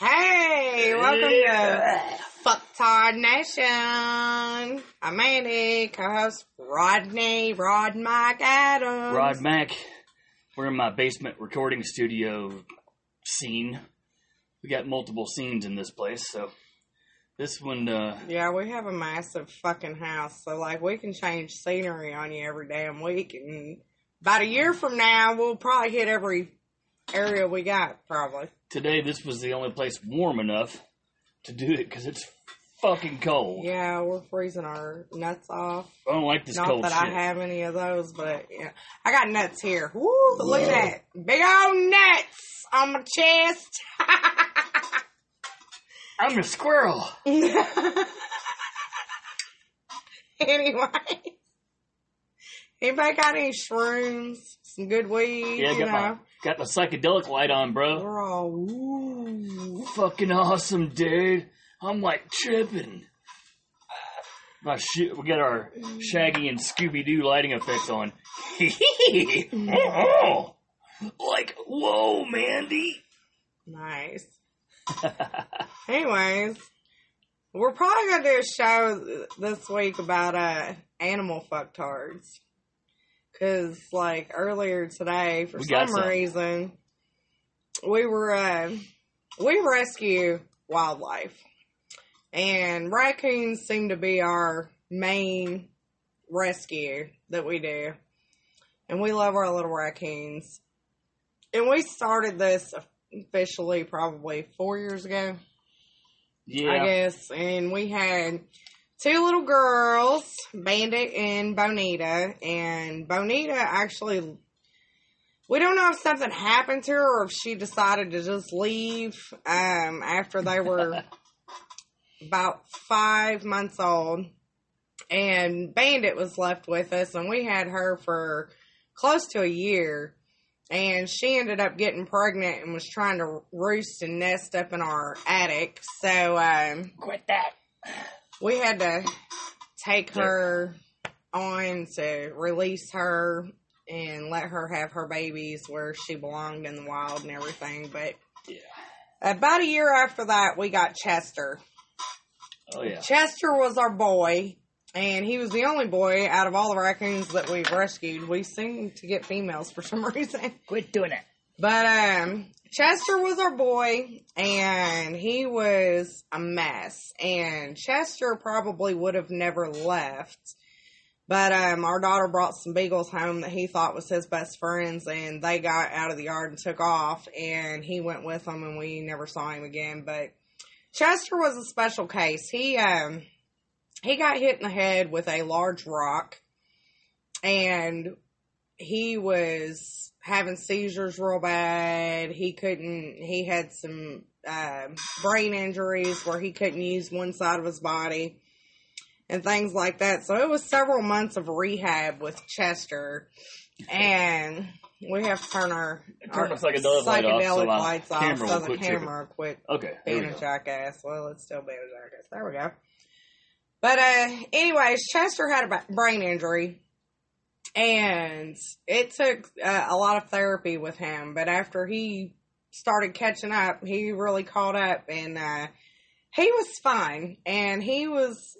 Hey, welcome to Fucktard Nation. I'm Andy, co-host Rodney, Rod Mike Adams. Rod Mac. We're in my basement recording studio scene. We got multiple scenes in this place, so this one, uh, Yeah, we have a massive fucking house, so like we can change scenery on you every damn week, and about a year from now, we'll probably hit every area we got, probably. today this was the only place warm enough to do it because it's fucking cold. Yeah, we're freezing our nuts off. I don't like this Not cold that shit. I have any of those, but yeah, I got nuts here. Woo! Look at that, big old nuts on my chest. I'm a squirrel. anyway, anybody got any shrooms? Some good weed, Yeah, you got know. my got the psychedelic light on, bro. We're all ooh. Fucking awesome, dude. I'm like tripping. My shit, we got our Shaggy and Scooby Doo lighting effects on. oh, like whoa, Mandy. Nice. Anyways, we're probably gonna do a show this week about uh animal fucktards. Cause like earlier today, for We some some. reason, we were uh, we rescue wildlife, and raccoons seem to be our main rescue that we do, and we love our little raccoons. And we started this officially probably four years ago. Yeah. I guess. And we had two little girls, Bandit and Bonita. And Bonita actually, we don't know if something happened to her or if she decided to just leave um, after they were about five months old. And Bandit was left with us, and we had her for close to a year. And she ended up getting pregnant and was trying to roost and nest up in our attic. So um, quit that. We had to take her on to release her and let her have her babies where she belonged in the wild and everything. But Yeah. about a year after that, we got Chester. Oh yeah. Chester was our boy, and he was the only boy out of all the raccoons that we've rescued. We seem to get females for some reason. Quit doing it. But um Chester was our boy and he was a mess. And Chester probably would have never left. But um our daughter brought some beagles home that he thought was his best friends and they got out of the yard and took off and he went with them and we never saw him again. But Chester was a special case. He um he got hit in the head with a large rock and he was having seizures real bad. He couldn't, he had some uh, brain injuries where he couldn't use one side of his body and things like that. So it was several months of rehab with Chester. And we have to turn our, our the psychedelic light off psychedelic lights off so the quit camera quit Okay. Being a jackass. Well, it's still being a jackass. There we go. But uh, anyways, Chester had a brain injury, and it took uh, a lot of therapy with him. But after he started catching up, he really caught up, and uh, he was fine. And he was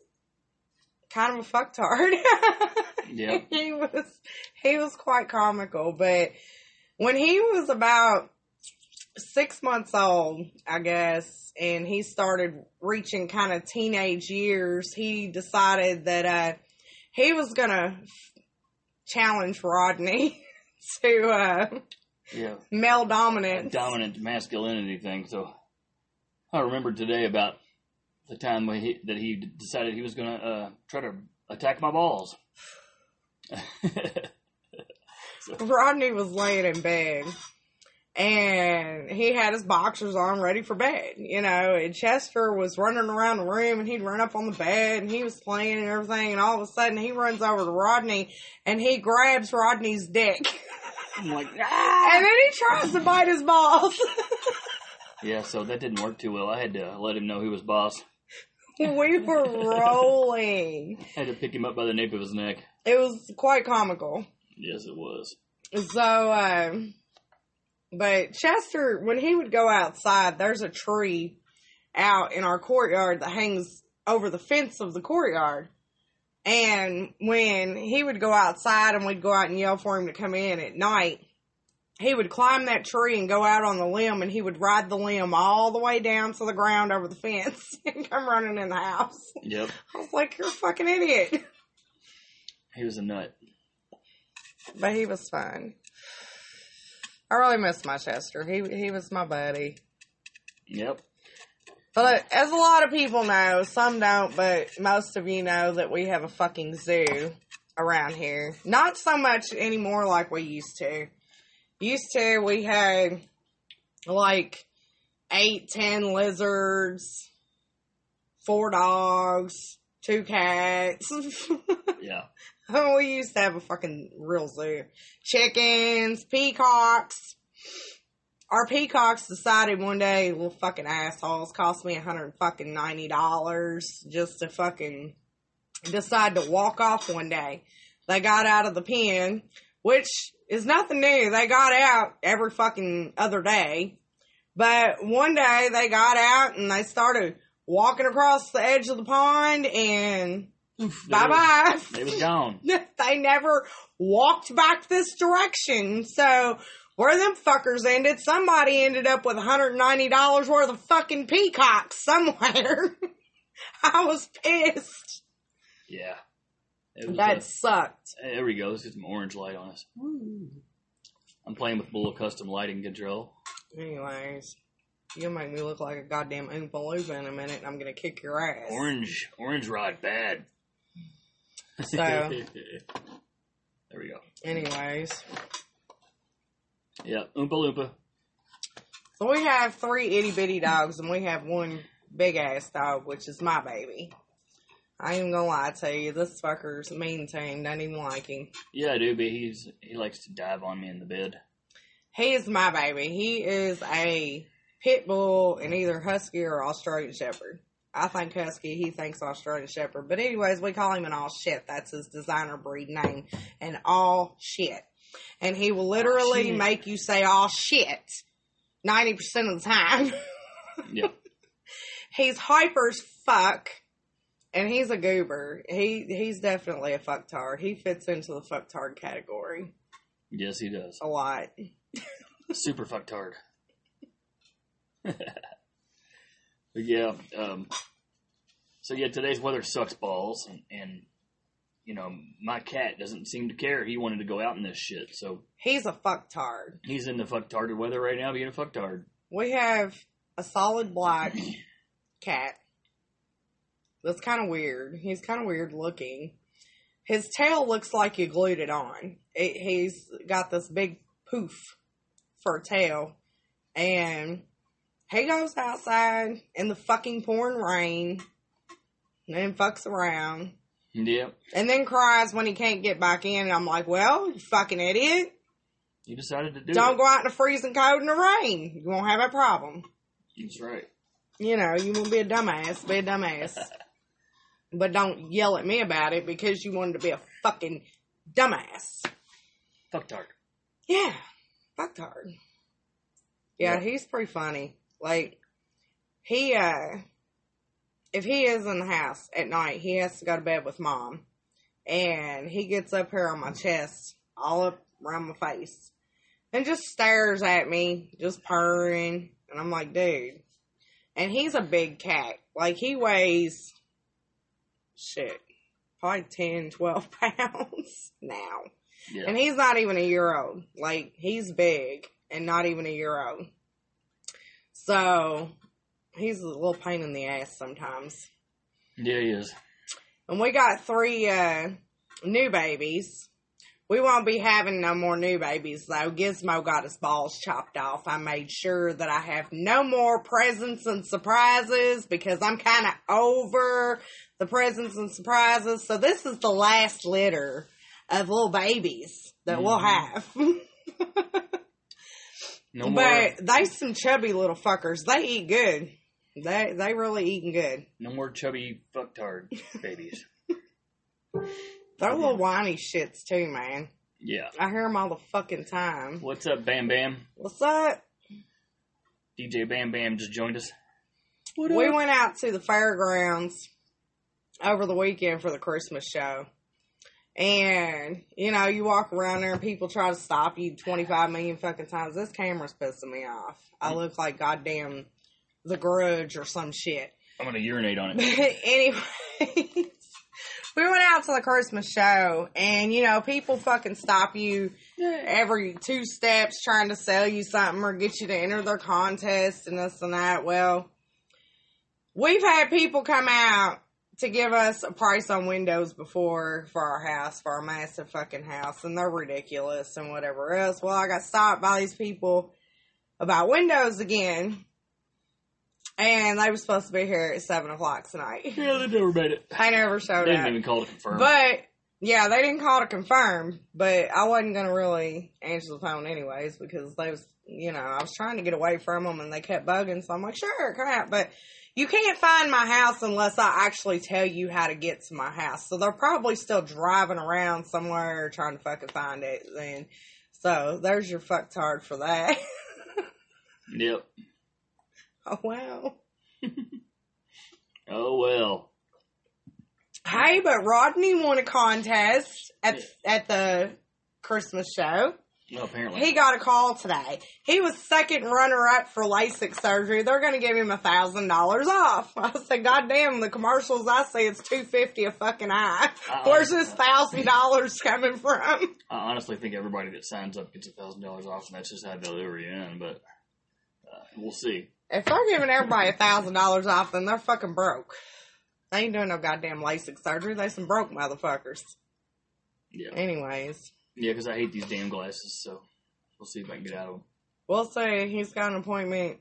kind of a fucktard. Yep. he was he was quite comical, but when he was about six months old, I guess, and he started reaching kind of teenage years, he decided that uh, he was gonna challenge Rodney to uh, Yeah. male dominance. Dominant masculinity thing. So I remembered today about the time when he, that he decided he was going to uh, try to attack my balls. Rodney was laying in bed and he had his boxers on ready for bed, you know, and Chester was running around the room and he'd run up on the bed and he was playing and everything and all of a sudden he runs over to Rodney and he grabs Rodney's dick I'm like, ah! and then he tries to bite his balls. Yeah, so that didn't work too well. I had to let him know he was boss. we were rolling. I had to pick him up by the nape of his neck. It was quite comical. Yes, it was. So, um, But Chester, when he would go outside, there's a tree out in our courtyard that hangs over the fence of the courtyard. And when he would go outside and we'd go out and yell for him to come in at night, he would climb that tree and go out on the limb and he would ride the limb all the way down to the ground over the fence and come running in the house. Yep. I was like, you're a fucking idiot. He was a nut. But he was fun. I really miss my Chester. He he was my buddy. Yep. But as a lot of people know, some don't, but most of you know that we have a fucking zoo around here. Not so much anymore like we used to. Used to, we had like eight, ten lizards, four dogs, two cats. Yeah. We used to have a fucking real zoo. Chickens, peacocks. Our peacocks decided one day, little fucking assholes, cost me a hundred fucking ninety dollars just to fucking decide to walk off one day. They got out of the pen, which is nothing new. They got out every fucking other day. But one day they got out and they started walking across the edge of the pond and bye bye. They was gone. they never walked back this direction. So where them fuckers ended, somebody ended up with $190 worth of fucking peacocks somewhere. I was pissed. Yeah. Was, That uh, sucked. there we go. Let's get some orange light on us. I'm playing with Bullet Custom Lighting Control. Anyways, you'll make me look like a goddamn Oompa Loompa in a minute and I'm gonna kick your ass. Orange, orange rod, bad. So- there we go. Anyways. Yeah, Oompa Loompa. So we have three itty bitty dogs and we have one big ass dog, which is my baby. I ain't gonna lie to you, this fucker's mean to him, don't even like him. Yeah, I do, but he's he likes to dive on me in the bed. He is my baby. He is a pit bull and either husky or Australian shepherd. I think husky, he thinks Australian shepherd. But anyways, we call him an all shit. That's his designer breed name. And all shit. And he will literally shit. make you say all shit 90% of the time. Yep. he's hyper as fuck. And he's a goober. He he's definitely a fucktard. He fits into the fucktard category yes, he does. a lot. Super fucktard. yeah, um, so yeah, today's weather sucks balls, and, and you know my cat doesn't seem to care. He wanted to go out in this shit, so He's a fucktard. he's in the fucktarded weather right now, being a fucktard. We have a solid black cat. That's kind of weird. He's kind of weird looking. His tail looks like you glued it on. It, he's got this big poof for a tail. And he goes outside in the fucking pouring rain and then fucks around Yep, and then cries when he can't get back in. And I'm like, well, you fucking idiot. you decided to do Don't it. go out in the freezing cold in the rain. You won't have a problem. That's right. you know, you want to be a dumbass, be a dumbass. but don't yell at me about it because you wanted to be a fucking dumbass. Fucked Fucktard. Yeah, fucked hard. Yeah, Yeah. he's pretty funny. Like, he, uh, if he is in the house at night, he has to go to bed with mom. And he gets up here on my chest, all up around my face, and just stares at me, just purring. And I'm like, dude. And he's a big cat. Like, he weighs, shit, probably 10, 12 pounds now. Yeah. And he's not even a year old. Like, he's big and not even a year old. So, he's a little pain in the ass sometimes. yeah, he is. And we got three uh, new babies. We won't be having no more new babies though. Gizmo got his balls chopped off. I made sure that I have no more presents and surprises because I'm kind of over the presents and surprises. So this is the last litter of little babies that we'll have. No more. but they some chubby little fuckers. They eat good. They they really eating good. No more chubby fucktard babies. They're little whiny shits too, man. Yeah. I hear them all the fucking time. What's up, Bam Bam? What's up? DJ Bam Bam just joined us. What We went out to the fairgrounds over the weekend for the Christmas show. And, you know, you walk around there and people try to stop you 25 million fucking times. This camera's pissing me off. I mm. look like goddamn the grudge or some shit. I'm gonna urinate on it. Anyways, we went out to the Christmas show and, you know, people fucking stop you every two steps trying to sell you something or get you to enter their contest and this and that. Well, we've had people come out to give us a price on windows before for our house, for our massive fucking house, and they're ridiculous and whatever else. Well, I got stopped by these people about windows again. And they were supposed to be here at seven o'clock tonight. Yeah, they never made it. I never showed up. They didn't even call to confirm. But yeah, they didn't call to confirm, but I wasn't gonna really answer the phone anyways because they was, you know, I was trying to get away from them and they kept bugging. So I'm like, sure, come out, but you can't find my house unless I actually tell you how to get to my house. So they're probably still driving around somewhere trying to fucking find it. Then, so there's your fucktard for that. yep. oh wow. Oh well. Hey, but Rodney won a contest at at the Christmas show. Well, apparently. He got a call today. He was second runner up for LASIK surgery. They're going to give him a thousand dollars off. I said, God damn, the commercials I see, it's two fifty a fucking eye. Uh-uh. Where's this thousand dollars coming from? I honestly think everybody that signs up gets a thousand dollars off, and that's just how they'll lure you in. But uh, we'll see. If they're giving everybody a thousand dollars off, then they're fucking broke. They ain't doing no goddamn LASIK surgery. They some broke motherfuckers. Yeah. Anyways, Yeah, because I hate these damn glasses. So we'll see if I can get out of them. we'll say he's got an appointment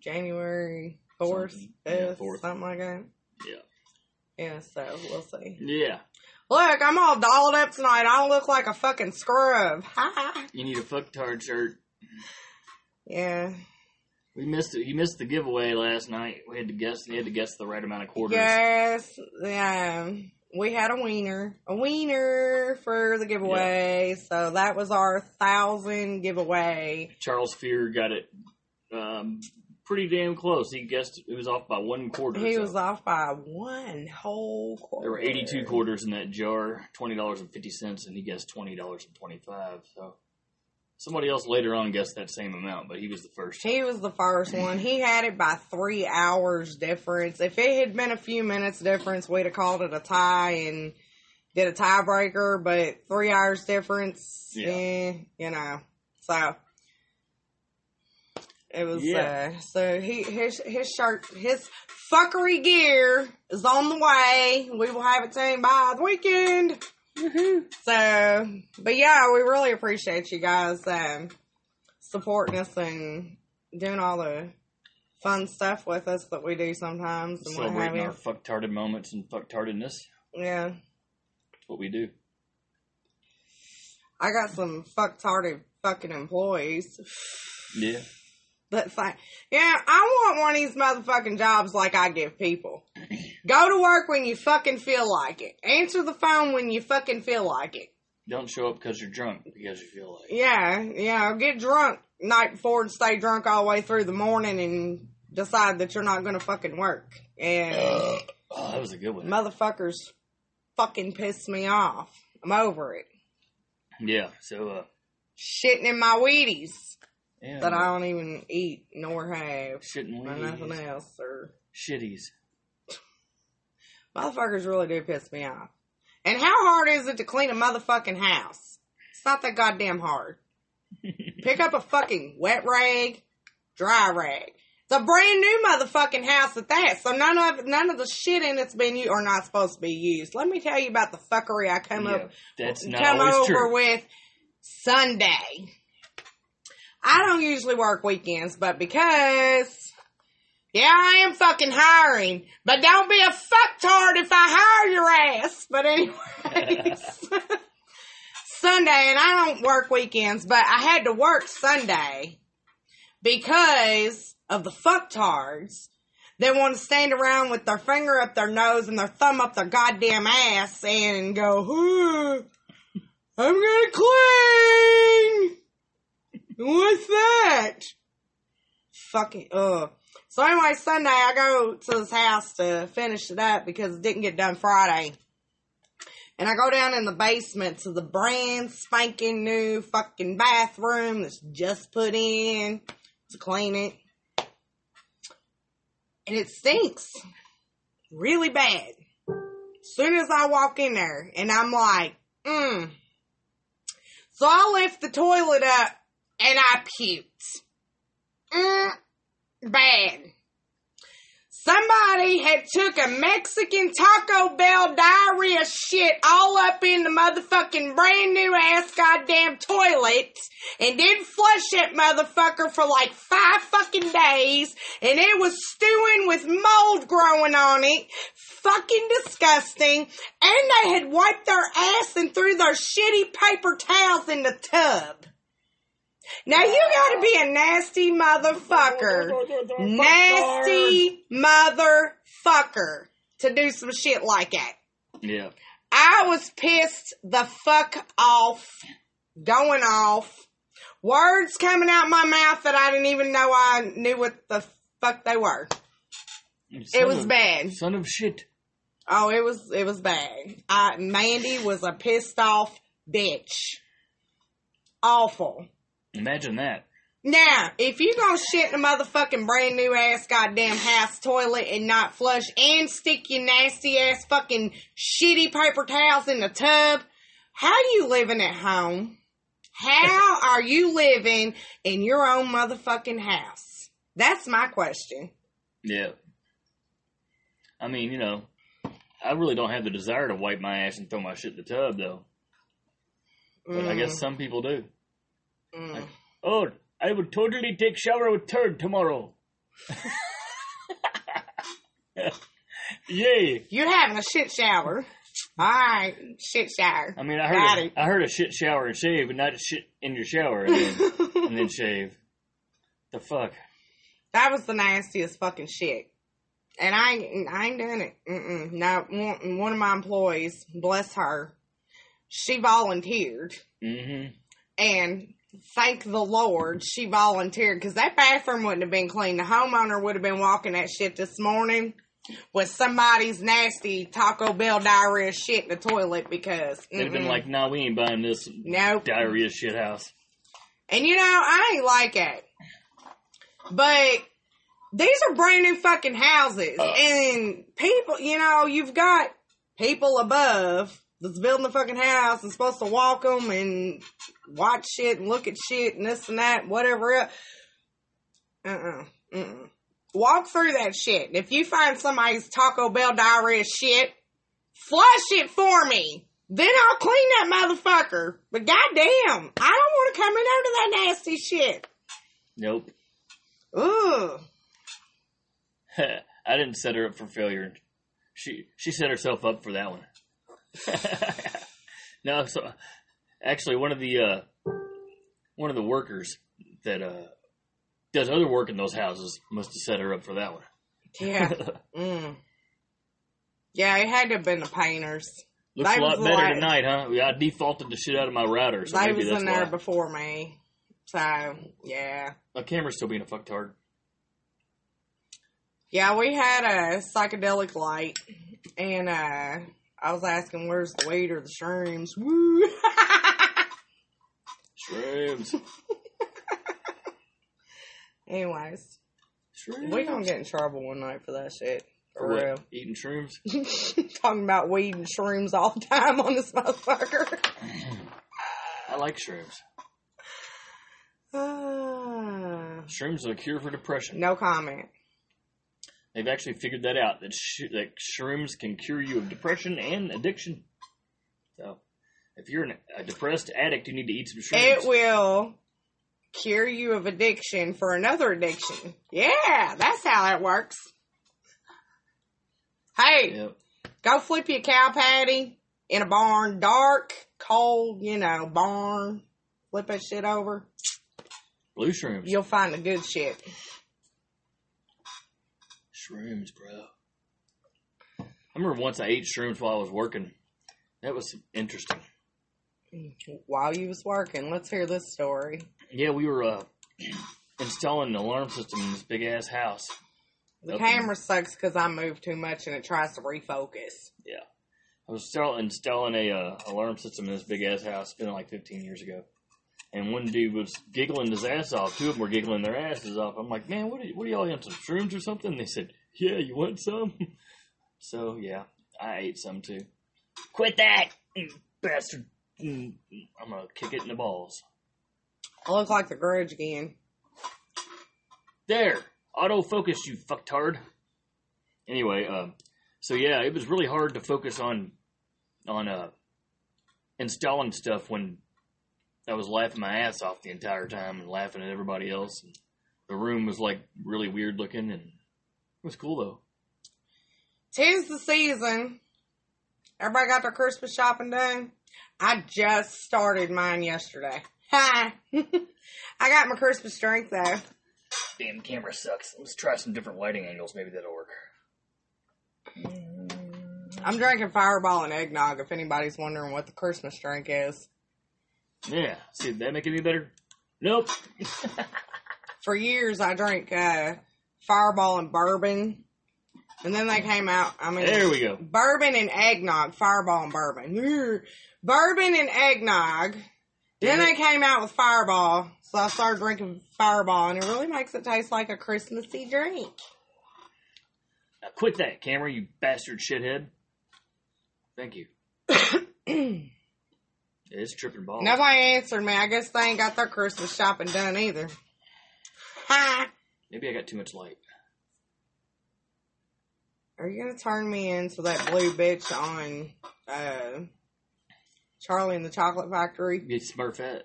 January fourth, Something. Yeah, fifth, 4th. something like that. Yeah. Yeah, so we'll see. Yeah. Look, I'm all dolled up tonight. I don't look like a fucking scrub. You need a fucktard shirt. Yeah. We missed it. You missed the giveaway last night. We had to guess. You had to guess the right amount of quarters. Yes. Um, we had a wiener. A wiener for the giveaway. So that was our thousand giveaway. Charles Fear got it um, pretty damn close. He guessed it was off by one quarter. He so was off by one whole quarter. There were 82 quarters in that jar, twenty dollars and fifty cents, and he guessed twenty dollars and twenty-five. So somebody else later on guessed that same amount, but he was the first. He was the first one. He had it by three hours difference. If it had been a few minutes difference, we'd have called it a tie and did a tiebreaker. But three hours difference, Yeah. eh, you know. So it was. Yeah. Uh, so he his his shirt his fuckery gear is on the way. We will have it to him by the weekend. So, but yeah, we really appreciate you guys um, supporting us and doing all the fun stuff with us that we do sometimes and what have Celebrating our fucktarded moments and fucktardedness. Yeah, That's what we do. I got some fucktarded fucking employees. Yeah. That's like, yeah, I want one of these motherfucking jobs like I give people. Go to work when you fucking feel like it. Answer the phone when you fucking feel like it. Don't show up because you're drunk because you feel like. it. Yeah, know, get drunk night before and stay drunk all the way through the morning and decide that you're not gonna fucking work. And Oh, that was a good one. motherfuckers fucking piss me off. I'm over it. Yeah. So, uh, Shitting in my Wheaties yeah. that I don't even eat nor have shitting or nothing else. Or Shitties. motherfuckers really do piss me off. And how hard is it to clean a motherfucking house? It's not that goddamn hard. Pick up a fucking wet rag, dry rag. It's a brand new motherfucking house at that. So none of none of the shit in it's been used or not supposed to be used. Let me tell you about the fuckery I come Yeah, up that's not come over true. with Sunday. I don't usually work weekends, but because yeah, I am fucking hiring, but don't be a fucktard if I hire your ass. But anyways, Sunday, and I don't work weekends, but I had to work Sunday because of the fucktards that want to stand around with their finger up their nose and their thumb up their goddamn ass and go, "Ooh, I'm gonna clean. What's that? Fucking ugh. So anyway, Sunday I go to his house to finish it up because it didn't get done Friday. And I go down in the basement to the brand spanking new fucking bathroom that's just put in to clean it. And it stinks really bad. Soon as I walk in there and I'm like, mm. So I lift the toilet up and I puked. Mm, bad. Somebody had took a Mexican Taco Bell diarrhea shit all up in the motherfucking brand new ass goddamn toilet and didn't flush that motherfucker for like five fucking days and it was stewing with mold growing on it. Fucking disgusting. And they had wiped their ass and threw their shitty paper towels in the tub. Now you gotta be a nasty motherfucker. Nasty motherfucker to do some shit like that. Yeah. I was pissed the fuck off, going off. Words coming out my mouth that I didn't even know I knew what the fuck they were. Son It was of- bad. Son of shit. Oh, it was it was bad. I, Mandy was a pissed off bitch. Awful. Imagine that. Now, if you gonna shit in a motherfucking brand new ass goddamn house toilet and not flush and stick your nasty ass fucking shitty paper towels in the tub, how you living at home? How are you living in your own motherfucking house? That's my question. Yeah. I mean, you know, I really don't have the desire to wipe my ass and throw my shit in the tub, though. But I guess mm. some people do. Mm. Oh, I would totally take shower with turd tomorrow. Yay! You're having a shit shower. Alright, shit shower. I mean, I heard a, I heard a shit shower and shave, but not shit in your shower and then, and then shave. The fuck? That was the nastiest fucking shit. And I ain't, I ain't doing it. Mm-mm. No, one, one of my employees, bless her, she volunteered. Mm-hmm. And thank the Lord she volunteered because that bathroom wouldn't have been clean. The homeowner would have been walking that shit this morning with somebody's nasty Taco Bell diarrhea shit in the toilet because. They'd have been mm-mm. like, "Nah, we ain't buying this nope. diarrhea shit house." And you know, I ain't like it. But these are brand new fucking houses. Uh. and people, you know, you've got people above that's building the fucking house and supposed to walk them and watch shit and look at shit and this and that, whatever else. Uh-uh. Uh-uh. Walk through that shit. If you find somebody's Taco Bell diarrhea shit, flush it for me. Then I'll clean that motherfucker. But goddamn, I don't want to come in under that nasty shit. Nope. Ugh. I didn't set her up for failure. She she set herself up for that one. no, so actually, one of the uh, one of the workers that uh, does other work in those houses must have set her up for that one. Yeah. mm. Yeah, it had to have been the painters. Looks They a lot better like- tonight, huh? I defaulted the shit out of my router, so they maybe was that's in why. there before me. So, yeah. My camera's still being a fucktard. Yeah, we had a psychedelic light, and uh, I was asking where's the or the shrooms. Woo! Shrooms. Anyways, Shrooms. we gonna get in trouble one night for that shit. For For real. Eating shrooms? Talking about weed and shrooms all the time on this motherfucker. I like shrooms. Ah, Shrooms are a cure for depression. no comment. They've actually figured that out that sh- that shrooms can cure you of depression and addiction. So, if you're an, a depressed addict, you need to eat some shrooms. It will cure you of addiction for another addiction. Yeah, that's how that works. Hey, Yep. go flip your cow patty in a barn, dark, cold, you know, barn. Flip that shit over. Blue shrooms. You'll find the good shit. Shrooms, bro. I remember once I ate shrooms while I was working. That was interesting. While you was working, let's hear this story. Yeah, we were uh, installing an alarm system in this big ass house. The Up- camera sucks because I move too much and it tries to refocus. Yeah, I was install- installing a uh, alarm system in this big ass house. It's been like 15 years ago. And one dude was giggling his ass off. Two of them were giggling their asses off. I'm like, man, what are, what are y'all on some shrooms or something? They said, yeah, you want some? So yeah, I ate some too. Quit that, you bastard! Mm, I'm gonna kick it in the balls. I look like the grudge again. There, autofocus, you fucktard. Anyway, um, so yeah, it was really hard to focus on on uh installing stuff when I was laughing my ass off the entire time and laughing at everybody else. And the room was like really weird looking, and it was cool though. Tis the season. Everybody got their Christmas shopping done. I just started mine yesterday. Ha! I got my Christmas drink though. Damn, camera sucks. Let's try some different lighting angles. Maybe that'll work. I'm drinking Fireball and eggnog. If anybody's wondering what the Christmas drink is, Yeah, see, did that make it any better? Nope. for years I drank uh, Fireball and bourbon, and then they came out. I mean, There we go. bourbon and eggnog, Fireball and bourbon, bourbon and eggnog. Then they came out with Fireball, so I started drinking Fireball, and it really makes it taste like a Christmassy drink. Now quit that, camera, you bastard shithead. Thank you. It's tripping balls. Nobody answered me. I guess they ain't got their Christmas shopping done either. Ha! Maybe I got too much light. Are you gonna turn me into that blue bitch on uh, Charlie and the Chocolate Factory? Get Smurfette.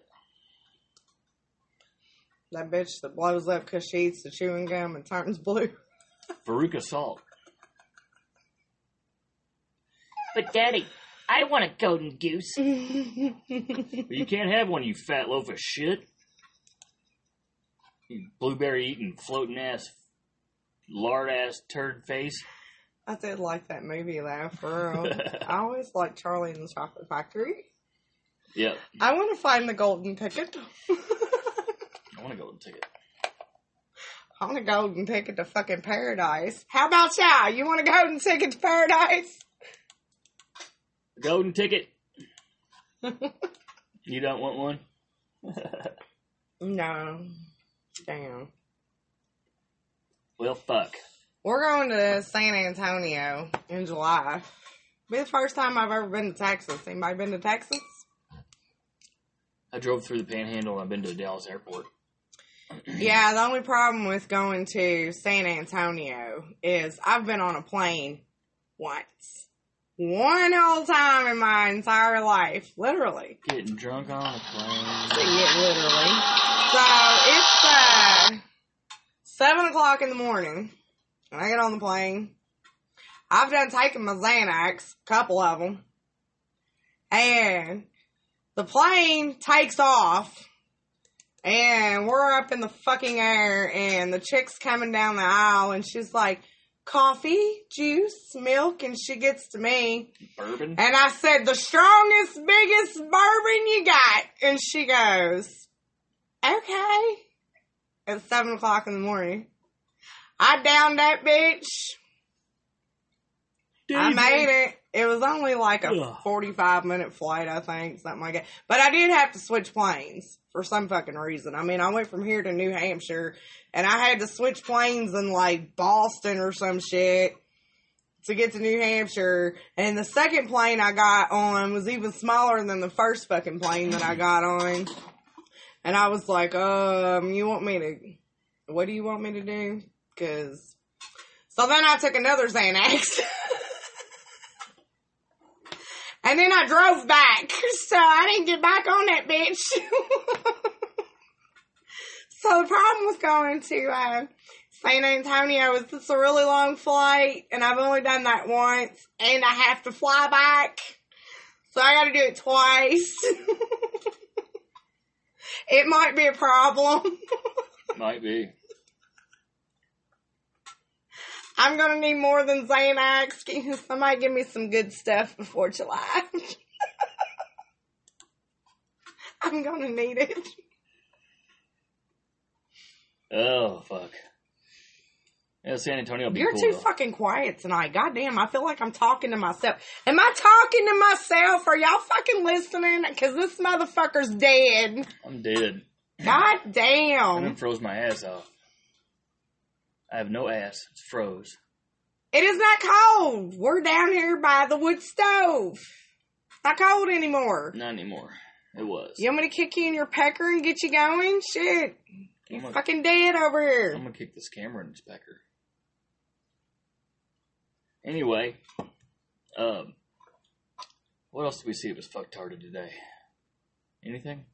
That bitch that blows up because she eats the chewing gum and turns blue. Veruca Salt. But Daddy, I want a golden goose. But you can't have one, you fat loaf of shit. You blueberry eating, floating ass, lard ass turd face. I did like that movie though, for real. I always liked Charlie and the Chocolate Factory. Yep. I want to find the golden ticket. I want to go and take. I want a golden ticket to fucking paradise. How about y'all? You want a golden ticket to paradise? Golden ticket. You don't want one? No. Damn. well, fuck. We're going to San Antonio in July. Be the first time I've ever been to Texas. Anybody been to Texas? I drove through the panhandle. I've been to the Dallas airport. Yeah, the only problem with going to San Antonio is I've been on a plane once. One whole time in my entire life. Literally. Getting drunk on a plane. Yeah, literally. So it's uh seven o'clock in the morning, and I get on the plane. I've done taken my Xanax, a couple of them, and the plane takes off, and we're up in the fucking air, and the chick's coming down the aisle, and she's like, "Coffee, juice, milk," and she gets to me, Bourbon? and I said, the strongest, biggest bourbon you got. And she goes, okay. At seven o'clock in the morning. I downed that bitch. I made it. It was only like a Ugh. 45 minute flight, I think, something like that. But I did have to switch planes for some fucking reason. I mean, I went from here to New Hampshire and I had to switch planes in like Boston or some shit to get to New Hampshire. And the second plane I got on was even smaller than the first fucking plane that I got on. And I was like, um, you want me to, what do you want me to do? Cause, so then I took another Xanax. and then I drove back. So I didn't get back on that bitch. so the problem with going to, uh, San Antonio is it's a really long flight, and I've only done that once, and I have to fly back, so I got to do it twice. it might be a problem. Might be. I'm gonna need more than Xanax. Can Somebody give me some good stuff before July. I'm gonna need it. Oh fuck. Yeah, San Antonio. You're cool, too though. fucking quiet tonight. Goddamn, I feel like I'm talking to myself. Am I talking to myself? Are y'all fucking listening? Cause this motherfucker's dead. I'm dead. God I damn. done froze my ass off. I have no ass. It's froze. It is not cold. We're down here by the wood stove. Not cold anymore. Not anymore. It was. You want me to kick you in your pecker and get you going? Shit. You're gonna, fucking dead over here. I'm gonna kick this camera in its pecker. Anyway, um, what else did we see that was fucktarded today? Anything?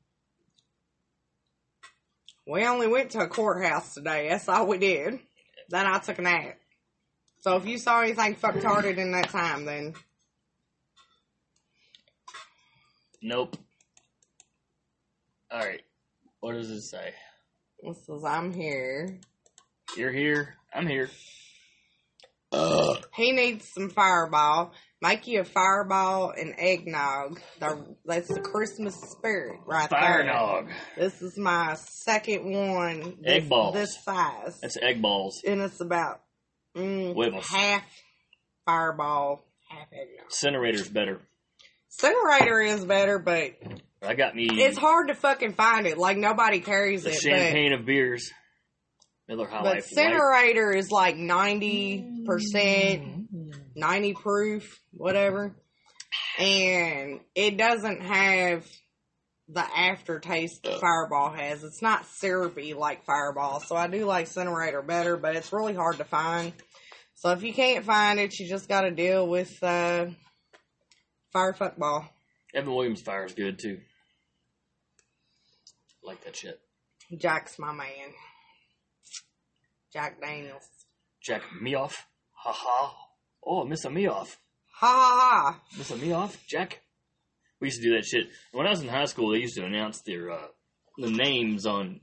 We only went to a courthouse today. That's all we did. Then I took a nap. So if you saw anything fucked harder than that time, then Nope. All right. What does it say? it says I'm here. You're here. I'm here. Uh. He needs some fireball. Make you a fireball and eggnog. The- That's the Christmas spirit right Fire there. nog. This is my second one. This, Egg balls. This size. It's egg balls. and it's about mm, half fireball, half eggnog. Incinerator's better. Incinerator is better, but I got me it's hard to fucking find it. Like nobody carries the it. champagne of beers. Miller High But, but Life. Incinerator is like ninety percent, ninety proof, whatever, and it doesn't have the aftertaste that Fireball has. It's not syrupy like Fireball, so I do like incinerator better, but it's really hard to find. So if you can't find it, you just got to deal with uh, Fire Fuckball. Evan Williams Fire is good too. Like that shit. Jack's my man. Jack Daniels. Jack me off. Ha ha. Oh, miss a me off. Ha ha ha. Miss a me off, Jack. We used to do that shit. When I was in high school, they used to announce their uh, the names on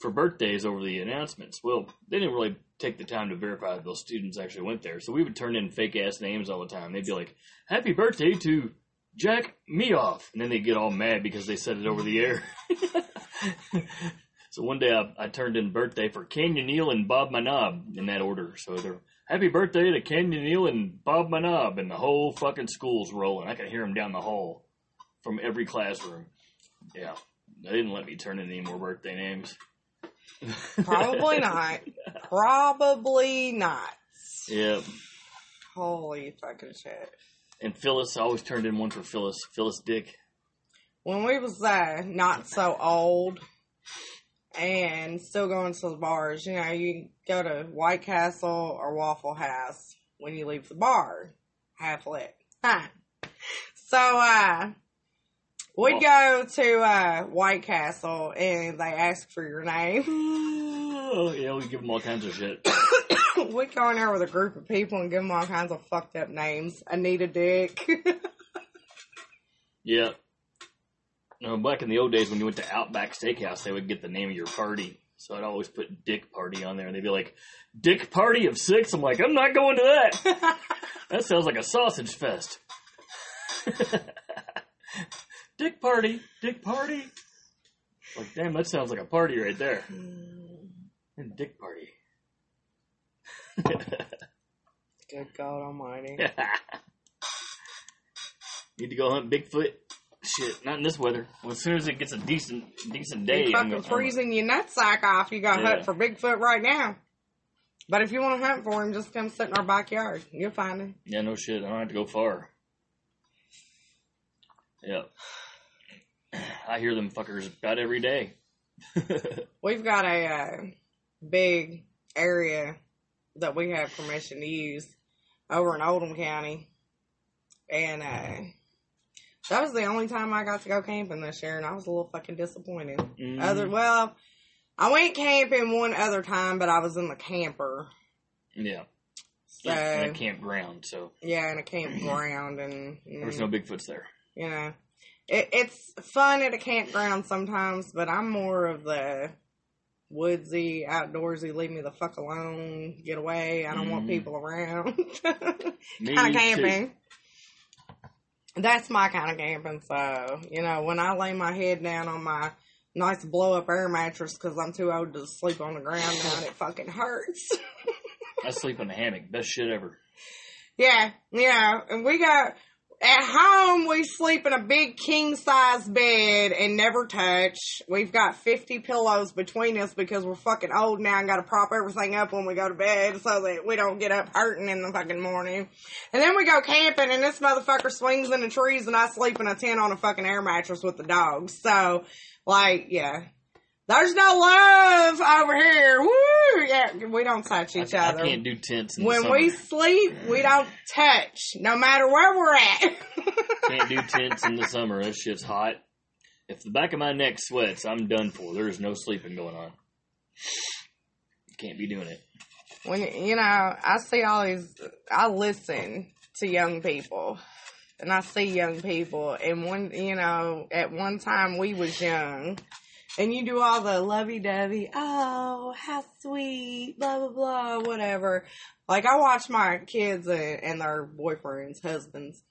for birthdays over the announcements. Well, they didn't really take the time to verify that those students actually went there, so we would turn in fake ass names all the time. They'd be like, "Happy birthday to Jack Meoff," and then they'd get all mad because they said it over the air. so one day I, I turned in birthday for Canyon Neal and Bob Manob in that order. So they're happy birthday to Canyon Neal and Bob Manob, and the whole fucking school's rolling. I can hear them down the hall from every classroom. Yeah, they didn't let me turn in any more birthday names. Probably not. Probably not. Yeah, Holy fucking shit. and Phyllis, I always turned in one for Phyllis. Phyllis Dick. When we was uh, not so old and still going to the bars, you know, you go to White Castle or Waffle House when you leave the bar. Half lit. Huh. So, uh, we'd go to uh, White Castle and they ask for your name. Oh, yeah, we give them all kinds of shit. we'd go in there with a group of people and give them all kinds of fucked up names. Anita Dick. Yeah. No, back in the old days when you went to Outback Steakhouse, they would get the name of your party. So I'd always put Dick Party on there, and they'd be like, "Dick Party of six? I'm like, "I'm not going to that. That sounds like a sausage fest." Dick Party, Dick Party. Like, damn, that sounds like a party right there. Hmm. And Dick Party. Good God Almighty. Need to go hunt Bigfoot. Shit, not in this weather. Well, as soon as it gets a decent, decent day, you I'm fucking gonna, freezing your nutsack off. You got to Yeah. hunt for Bigfoot right now. But if you want to hunt for him, just come sit in our backyard. You'll find him. Yeah, no shit. I don't have to go far. Yep. I hear them fuckers about every day. We've got a uh, big area that we have permission to use over in Oldham County, and uh, that was the only time I got to go camping this year, and I was a little fucking disappointed. Mhm. Other well, I went camping one other time, but I was in the camper. yeah. So yeah, in a campground, so yeah, in a campground, and there was mm, no Bigfoots there. you know, it, it's fun at a campground sometimes, but I'm more of the woodsy, outdoorsy, leave me the fuck alone, get away. I don't want Mhm. people around. Kind of too. That's my kind of camping. So, you know, when I lay my head down on my nice blow up air mattress because I'm too old to sleep on the ground now and it fucking hurts. I sleep in a hammock. Best shit ever. yeah, yeah. And we got, at home, we sleep in a big king size bed and never touch. We've got 50 pillows between us because we're fucking old now and gotta prop everything up when we go to bed so that we don't get up hurting in the fucking morning. And then we go camping and this motherfucker swings in the trees and I sleep in a tent on a fucking air mattress with the dogs. So, like, yeah. There's no love over here. Woo! Yeah, we don't touch each I, other. I can't do tents in when summer. we sleep, we don't touch, no matter where we're at. Can't do tents in the summer. That shit's hot. If the back of my neck sweats, I'm done for. There's no sleeping going on. Can't be doing it. when you know, I see all these. I listen to young people, and I see young people, and when you know, at one time we was young. And you do all the lovey dovey, oh, how sweet, blah, blah, blah, whatever. Like, I watch my kids and, and their boyfriends, husbands,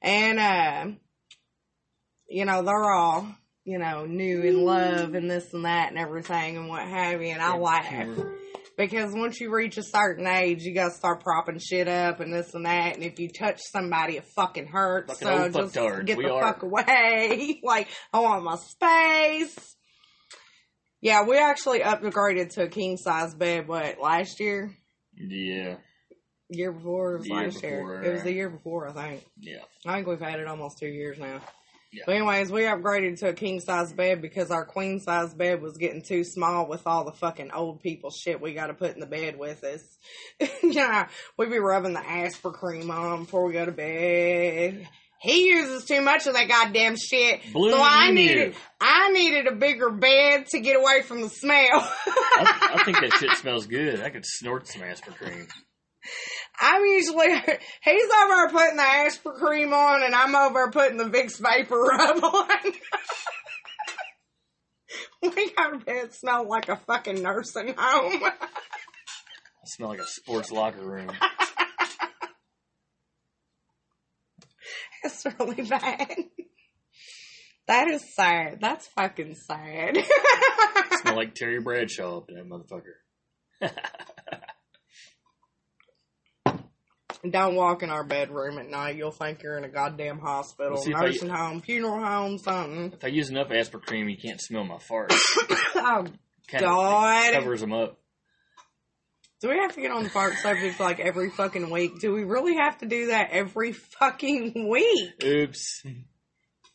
and, uh, you know, they're all, you know, new in love and this and that and everything and what have you, and I laugh. Because once you reach a certain age, you gotta start propping shit up and this and that. And if you touch somebody, it fucking hurts. Fucking so just fucktards. get We the are. fuck away. like, I want my space. Yeah, we actually upgraded to a king size bed, what, last year? Yeah, Year before? It was Year last year. before, It was the year before, I think. yeah. I think we've had it almost two years now. Yeah. But anyways, we upgraded to a king size bed because our queen size bed was getting too small with all the fucking old people shit we got to put in the bed with us. yeah, we be rubbing the Aspercreme on before we go to bed. He uses too much of that goddamn shit. Blue so I needed, I needed a bigger bed to get away from the smell. I, I think that shit smells good. I could snort some aspartame. I'm usually he's over putting the Aspercreme on, and I'm over putting the Vicks VapoRub on. we got a bed smell like a fucking nursing home. I smell like a sports locker room. It's really bad. That is sad. That's fucking sad. smell like Terry Bradshaw up in that motherfucker. Don't walk in our bedroom at night. You'll think you're in a goddamn hospital, if I- nursing home, funeral home, something. If I use enough aspartame, you can't smell my fart. Oh, Kind God. covers them up. Do we have to get on the fart subject like every fucking week? Do we really have to do that every fucking week? Oops.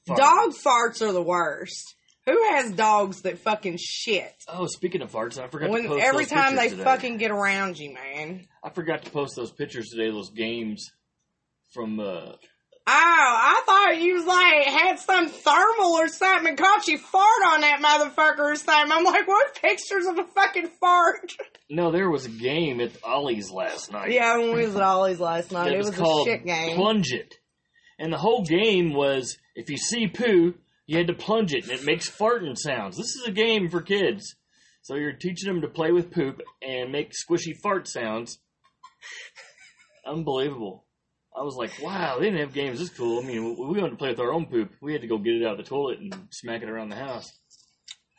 Fart. Dog farts are the worst. Who has dogs that fucking shit? Oh, speaking of farts, I forgot to When post every time they today. fucking get around you, man. I forgot to post those pictures today. Those games from uh, I thought you was like had some thermal or something and caught you fart on that motherfucker or something. I'm like, what pictures of a fucking fart? no, there was a game at Ollie's last night. yeah, when we was at Ollie's last night, it it was, was, called a shit game. Plunge It, and the whole game was if you see poo, you had to plunge it, and it makes farting sounds. This is a game for kids, so you're teaching them to play with poop and make squishy fart sounds. Unbelievable. I was like, wow, they didn't have games this cool. I mean, we we wanted to play with our own poop. We had to go get it out of the toilet and smack it around the house.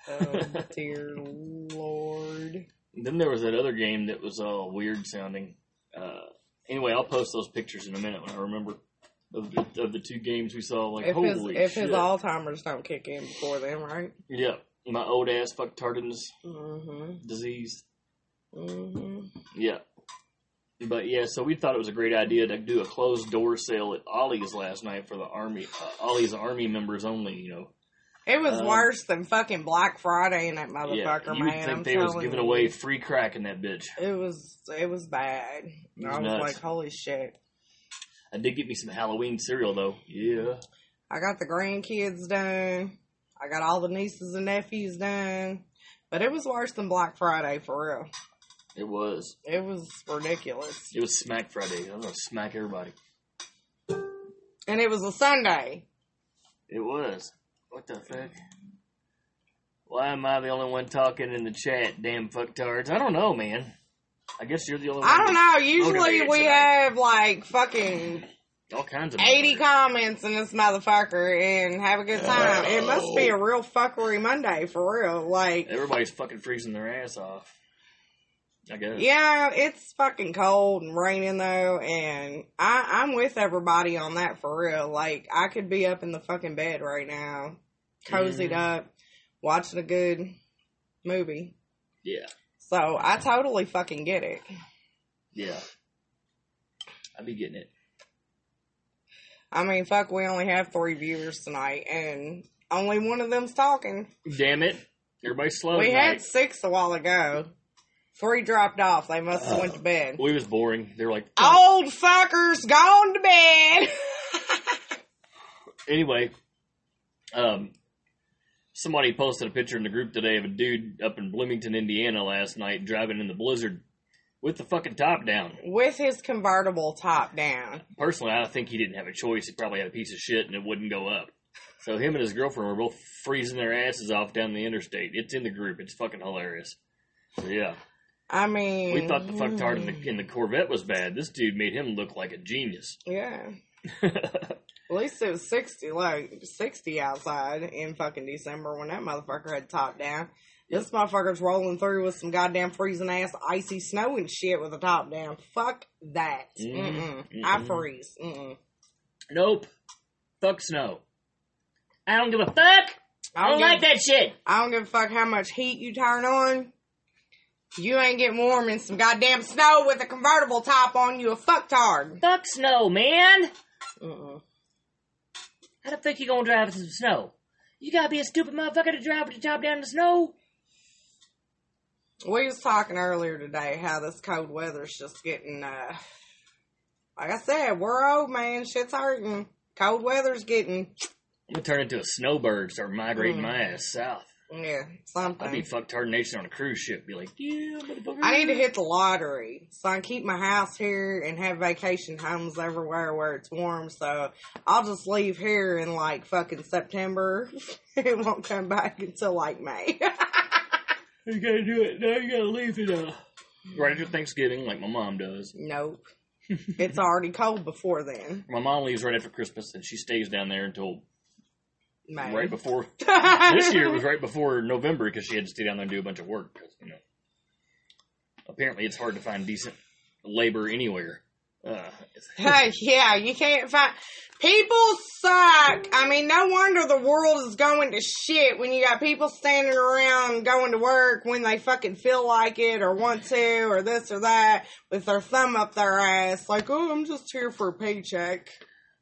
oh dear lord. Then there was that other game that was all weird sounding. Uh, anyway, I'll post those pictures in a minute when I remember of the, of the two games we saw. Like, If his holy if shit! his Alzheimer's don't kick in before then, right? yeah, my old ass fucktardiness Mm-hmm. disease. Mm-hmm. Yeah, but yeah, so we thought it was a great idea to do a closed door sale at Ollie's last night for the army. Uh, Ollie's army members only. You know, It was Um, worse than fucking Black Friday in that yeah, motherfucker, you would man. think I'm they was giving you. away free crack in that bitch. It was it was bad. It was I was nuts. like, holy shit. I did get me some Halloween cereal though. Yeah, I got the grandkids done. I got all the nieces and nephews done. But it was worse than Black Friday for real. It was. It was ridiculous. It was Smack Friday. I'm gonna smack everybody. And it was a Sunday. It was. What the fuck? Why am I the only one talking in the chat? Damn fucktards. I don't know, man. I guess you're the only one. I don't know. Usually we tonight. have like fucking All kinds of 80 motherfuckers. comments in this motherfucker and have a good time. It must be Oh. a real fuckery Monday for real. Like, Everybody's fucking freezing their ass off. I guess. yeah, it's fucking cold and raining though, and I, I'm with everybody on that for real. Like, I could be up in the fucking bed right now, cozied Mhm. up, watching a good movie. Yeah. So I totally fucking get it. Yeah. I'd be getting it. I mean, fuck, we only have three viewers tonight, and only one of them's talking. Damn it. Everybody's slow. we tonight. had six a while ago. Three dropped off. They must have went to bed. We was boring. They were like, Old fuckers gone to bed. anyway, um, somebody posted a picture in the group today of a dude up in Bloomington, Indiana last night driving in the blizzard with the fucking top down. With his convertible top down. Personally, I think he didn't have a choice. He probably had a piece of shit and it wouldn't go up. So him and his girlfriend were both freezing their asses off down the interstate. It's in the group. It's fucking hilarious. So yeah, I mean, we thought the fucktard in the in the Corvette was bad. This dude made him look like a genius. Yeah. At least it was 60, like 60 outside in fucking December when that motherfucker had top down. This motherfucker's rolling through with some goddamn freezing ass icy snow and shit with a top down. Fuck that. Mhm. Mm-mm. I Mhm. freeze. Mm-mm. nope. Fuck snow. I don't give a fuck. I don't give- like that shit. I don't give a fuck how much heat you turn on. You ain't getting warm in some goddamn snow with a convertible top on. You a fucktard. Fuck snow, man. Mm-mm. How the fuck you gonna drive in some snow? You gotta be a stupid motherfucker to drive with your top down in the snow. We was talking earlier today how this cold weather's just getting, uh, like I said, we're old, man. Shit's hurting. Cold weather's getting, I'm gonna turn into a snowbird, start migrating Mm. my ass south. Yeah, something. I'd be something. fucktard nation on a cruise ship. Be like, yeah, motherfucker. I need to hit the lottery so I can keep my house here and have vacation homes everywhere where it's warm. So I'll just leave here in like fucking September. it won't come back until like May. You gotta do it now. You gotta leave it uh, right after Thanksgiving, like my mom does. nope. It's already cold before then. My mom leaves right after Christmas, and she stays down there until Right before. this year it was right before November because she had to stay down there and do a bunch of work. 'cause, you know, apparently it's hard to find decent labor anywhere. Uh, Hey, yeah, you can't find. People suck. I mean, no wonder the world is going to shit when you got people standing around going to work when they fucking feel like it or want to or this or that with their thumb up their ass. Like, oh, I'm just here for a paycheck.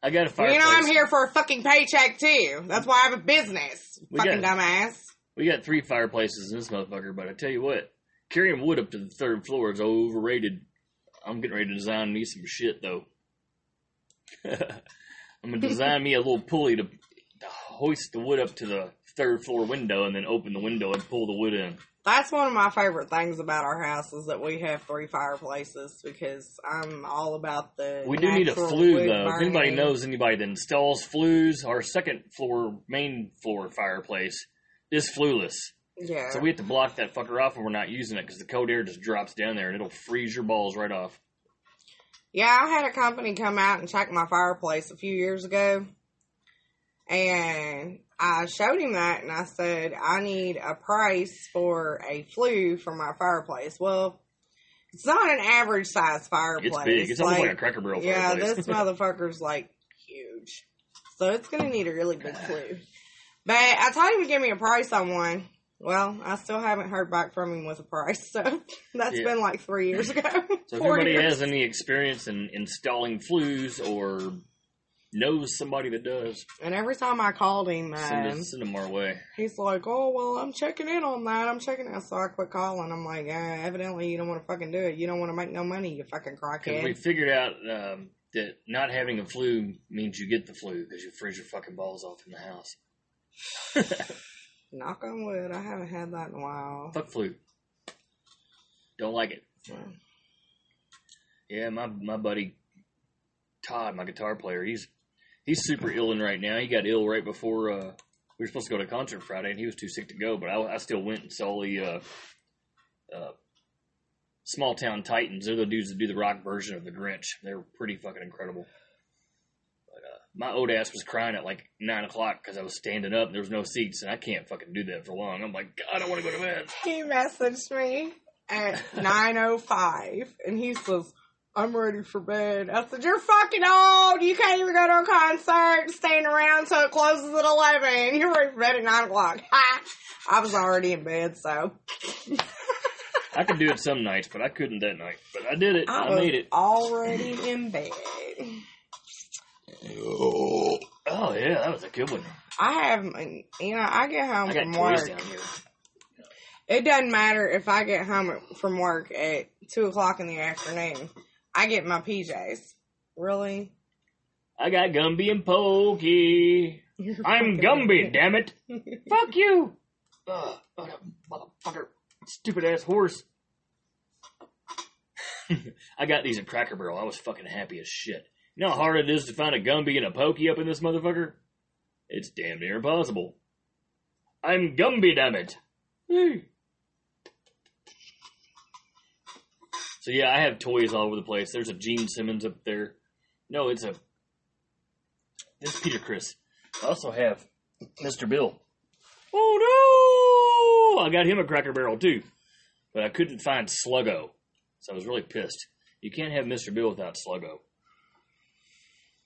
I got a fireplace. you know, I'm here for a fucking paycheck too. That's why I have a business. We fucking got- dumbass. We got three fireplaces in this motherfucker, but I tell you what, carrying wood up to the third floor is overrated. I'm getting ready to design me some shit though. I'm gonna design me a little pulley to, to hoist the wood up to the third floor window and then open the window and pull the wood in. That's one of my favorite things about our house is that we have three fireplaces because I'm all about the. We do need a flue though. If anybody knows anybody that installs flues, our second floor, main floor fireplace is flueless. Yeah. So we have to block that fucker off when we're not using it because the cold air just drops down there and it'll freeze your balls right off. Yeah, I had a company come out and check my fireplace a few years ago. And I showed him that and I said, I need a price for a flue for my fireplace. Well, it's not an average size fireplace. It's big. It's almost like a Cracker Barrel Yeah, fireplace. this motherfucker's like huge. So it's gonna need a really big flue. But I told him to give me a price on one. Well, I still haven't heard back from him with a price, so that's Yeah. been like three years ago. So if anybody years. has any experience in installing flues or knows somebody that does, And every time I called him, send, um, us, send them our way. he's like, "Oh well, I'm checking in on that. I'm checking in." So I quit calling. I'm like, uh, "Evidently, you don't want to fucking do it. You don't want to make no money. You fucking Because we crackhead." figured out um, that not having a flu means you get the flu because you freeze your fucking balls off in the house. Knock on wood. I haven't had that in a while. Fuck flu. Don't like it. Yeah. Yeah, my my buddy Todd, my guitar player, he's he's super ill right now. He got ill right before uh, we were supposed to go to a concert Friday, and he was too sick to go. But I, I still went and saw the uh, uh, Small Town Titans. They're the dudes that do the rock version of the Grinch. They're pretty fucking incredible. But my old ass was crying at like nine o'clock because I was standing up and there was no seats, and I can't fucking do that for long. I'm like, God, I want to go to bed. He messaged me at 9.05 and he says, I'm ready for bed. I said, You're fucking old. You can't even go to a concert staying around till it closes at 11. You're ready for bed at 9 o'clock. I was already in bed, so I could do it some nights, but I couldn't that night. But I did it. I, I, was made it. already in bed. Oh yeah, that was a good one. I have, you know, I get home I from work. It doesn't matter if I get home from work at 2 o'clock in the afternoon. I get my PJs. Really? I got Gumby and Pokey. I'm Gumby, damn it. Fuck you. Ugh, oh, that motherfucker. Stupid ass horse. I got these at Cracker Barrel. I was fucking happy as shit. You know how hard it is to find a Gumby and a Pokey up in this motherfucker? It's damn near impossible. I'm Gumby, damn it. So yeah, I have toys all over the place. There's a Gene Simmons up there. No, it's a. This Peter Criss. I also have Mr. Bill. Oh no! I got him a Cracker Barrel too, but I couldn't find Sluggo, so I was really pissed. You can't have Mr. Bill without Sluggo.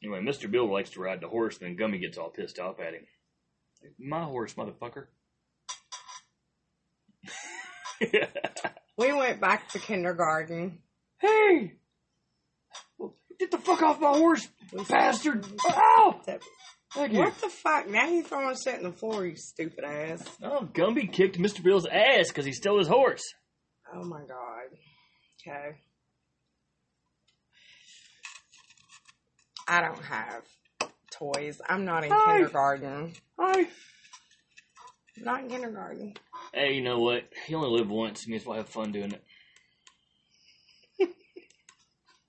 Anyway, Mr. Bill likes to ride the horse, and then Gumby gets all pissed off at him. My horse, motherfucker. We went back to kindergarten. hey! Get the fuck off my horse, bastard! Ow! Thank you. What the fuck? Now you throwing shit in the floor, you stupid ass. Oh, Gumby kicked Mr. Bill's ass because he stole his horse. Oh my god. Okay. I don't have toys. I'm not in Hi. kindergarten. Hi. Not in kindergarten. Hey, you know what? You only live once. You may as well have fun doing it.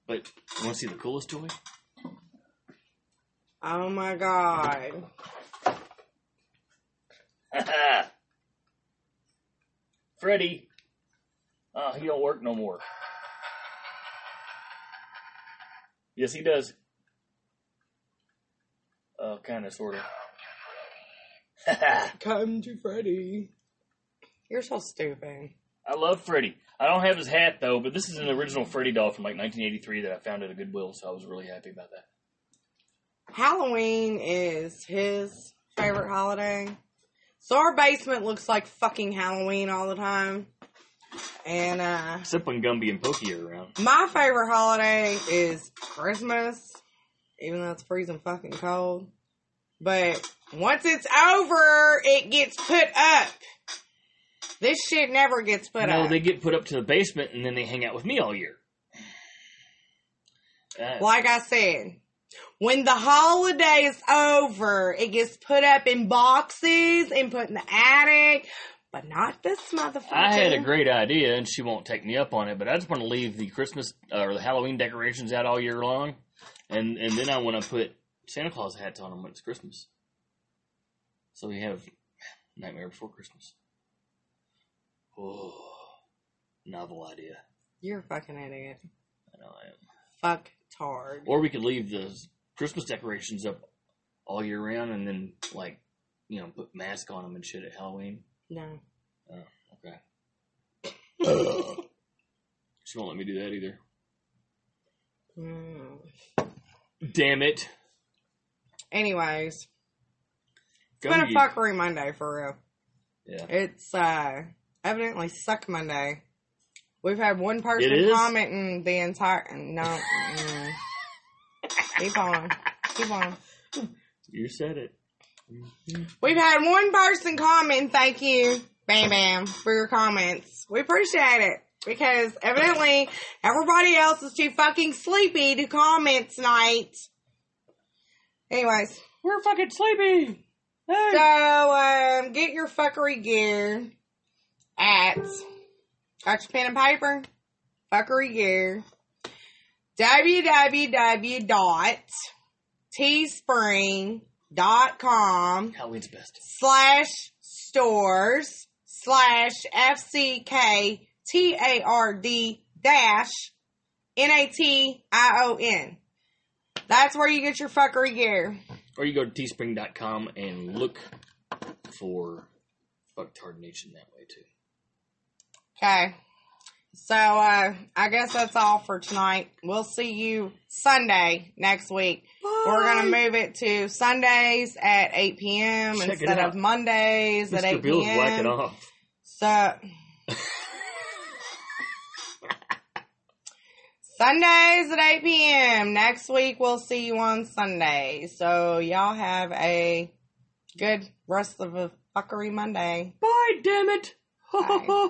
but you want to see the coolest toy? Oh my god. Freddy. Oh, he don't work no more. Yes, he does. Uh, kind of, sort of. Come to Freddy. You're so stupid. I love Freddy. I don't have his hat though, but this is an original Freddy doll from like 1983 that I found at a Goodwill, so I was really happy about that. Halloween is his favorite holiday. So our basement looks like fucking Halloween all the time. And uh Except when Gumby and Pokey are around. my favorite holiday is Christmas, even though it's freezing fucking cold. But once it's over, it gets put up. This shit never gets put no, up. No, they get put up to the basement and then they hang out with me all year. Uh, like I said, when the holiday is over, it gets put up in boxes and put in the attic, but not this motherfucker. I had a great idea, and she won't take me up on it. But I just want to leave the Christmas uh, or the Halloween decorations out all year long, and and then I want to put Santa Claus hats on them when it's Christmas. So we have Nightmare Before Christmas. Oh, novel idea. You're a fucking idiot. I know I am. Fuck tard. Or we could leave the Christmas decorations up all year round, and then like you know put mask on them and shit at Halloween. No. Okay. she won't let me do that either. Mm. Damn it. Anyways, it's Gumby. been a fuckery Monday for real. Yeah. It's uh evidently suck Monday. We've had one person It is? commenting the entire no. mm. Keep on. Keep on. You said it. We've had one person comment, thank you, Bam Bam, for your comments. We appreciate it. Because evidently everybody else is too fucking sleepy to comment tonight. Anyways, We're fucking sleepy. Hey. so um get your fuckery gear at got your pen and paper? Fuckery gear. www.teespring.com Halloween's best. slash stores slash FCK TARD dash N-A-T-I-O-N. That's where you get your fuckery gear. Or you go to teespring.com and look for Fucktard Nation that way too. Okay. So uh I guess that's all for tonight. We'll see you Sunday next week. We're gonna move it to Sundays at eight p.m. Check instead of Mondays at Mr. eight Bill's whacking off. So Sundays at 8 p.m. Next week we'll see you on Sunday. So y'all have a good rest of a fuckery Monday. Bye, damn it! Bye.